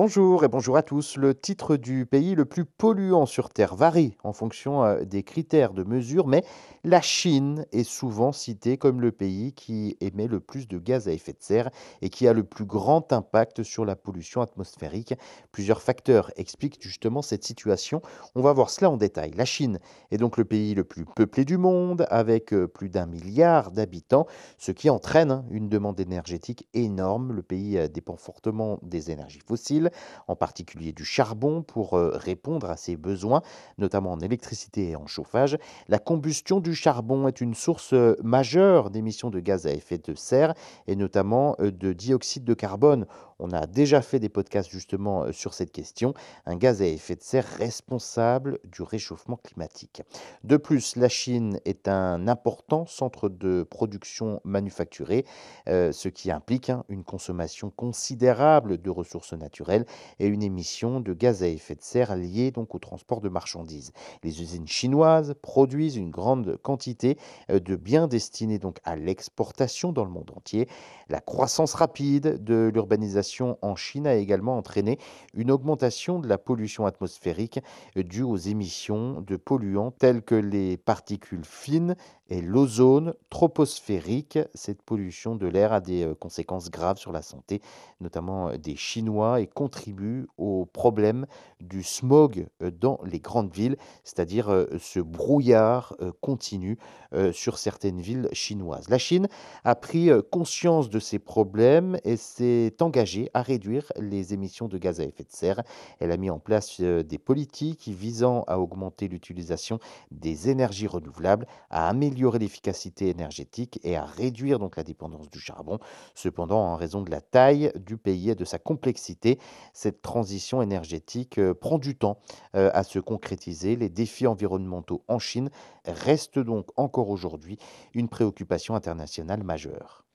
Bonjour et bonjour à tous. Le titre du pays le plus polluant sur Terre varie en fonction euh, des critères de mesure, mais la Chine est souvent citée comme le pays qui émet le plus de gaz à effet de serre et qui a le plus grand impact sur la pollution atmosphérique. Plusieurs facteurs expliquent justement cette situation. On va voir cela en détail. La Chine est donc le pays le plus peuplé du monde avec euh, plus d'un milliard d'habitants, ce qui entraîne hein, une demande énergétique énorme. Le pays euh, dépend fortement des énergies fossiles en particulier du charbon, pour euh, répondre à ses besoins, notamment en électricité et en chauffage. La combustion du charbon est une source euh, majeure d'émissions de gaz à effet de serre et notamment euh, de dioxyde de carbone. On a déjà fait des podcasts justement sur cette question, un gaz à effet de serre responsable du réchauffement climatique. De plus, la Chine est un important centre de production manufacturée, ce qui implique hein, une consommation considérable de ressources naturelles et une émission de gaz à effet de serre liée donc au transport de marchandises. Les usines chinoises produisent une grande quantité euh, de biens destinés donc à l'exportation dans le monde entier. La croissance rapide de l'urbanisation en Chine a également entraîné une augmentation de la pollution atmosphérique euh, due aux émissions de polluants tels que les particules fines et l'ozone troposphérique. Cette pollution de l'air a des euh, conséquences graves sur la santé, notamment des Chinois, et contribue au problème du smog euh, dans les grandes villes, c'est-à-dire euh, ce brouillard continu sur certaines villes chinoises. La Chine a pris conscience de ces problèmes et s'est engagée à réduire les émissions de gaz à effet de serre. Elle a mis en place des politiques visant à augmenter l'utilisation des énergies renouvelables, à améliorer améliorer l'efficacité énergétique et à réduire donc la dépendance du charbon. Cependant, en raison de la taille du pays et de sa complexité, cette transition énergétique euh, prend du temps euh, à se concrétiser. Les défis environnementaux en Chine restent donc encore aujourd'hui une préoccupation internationale majeure.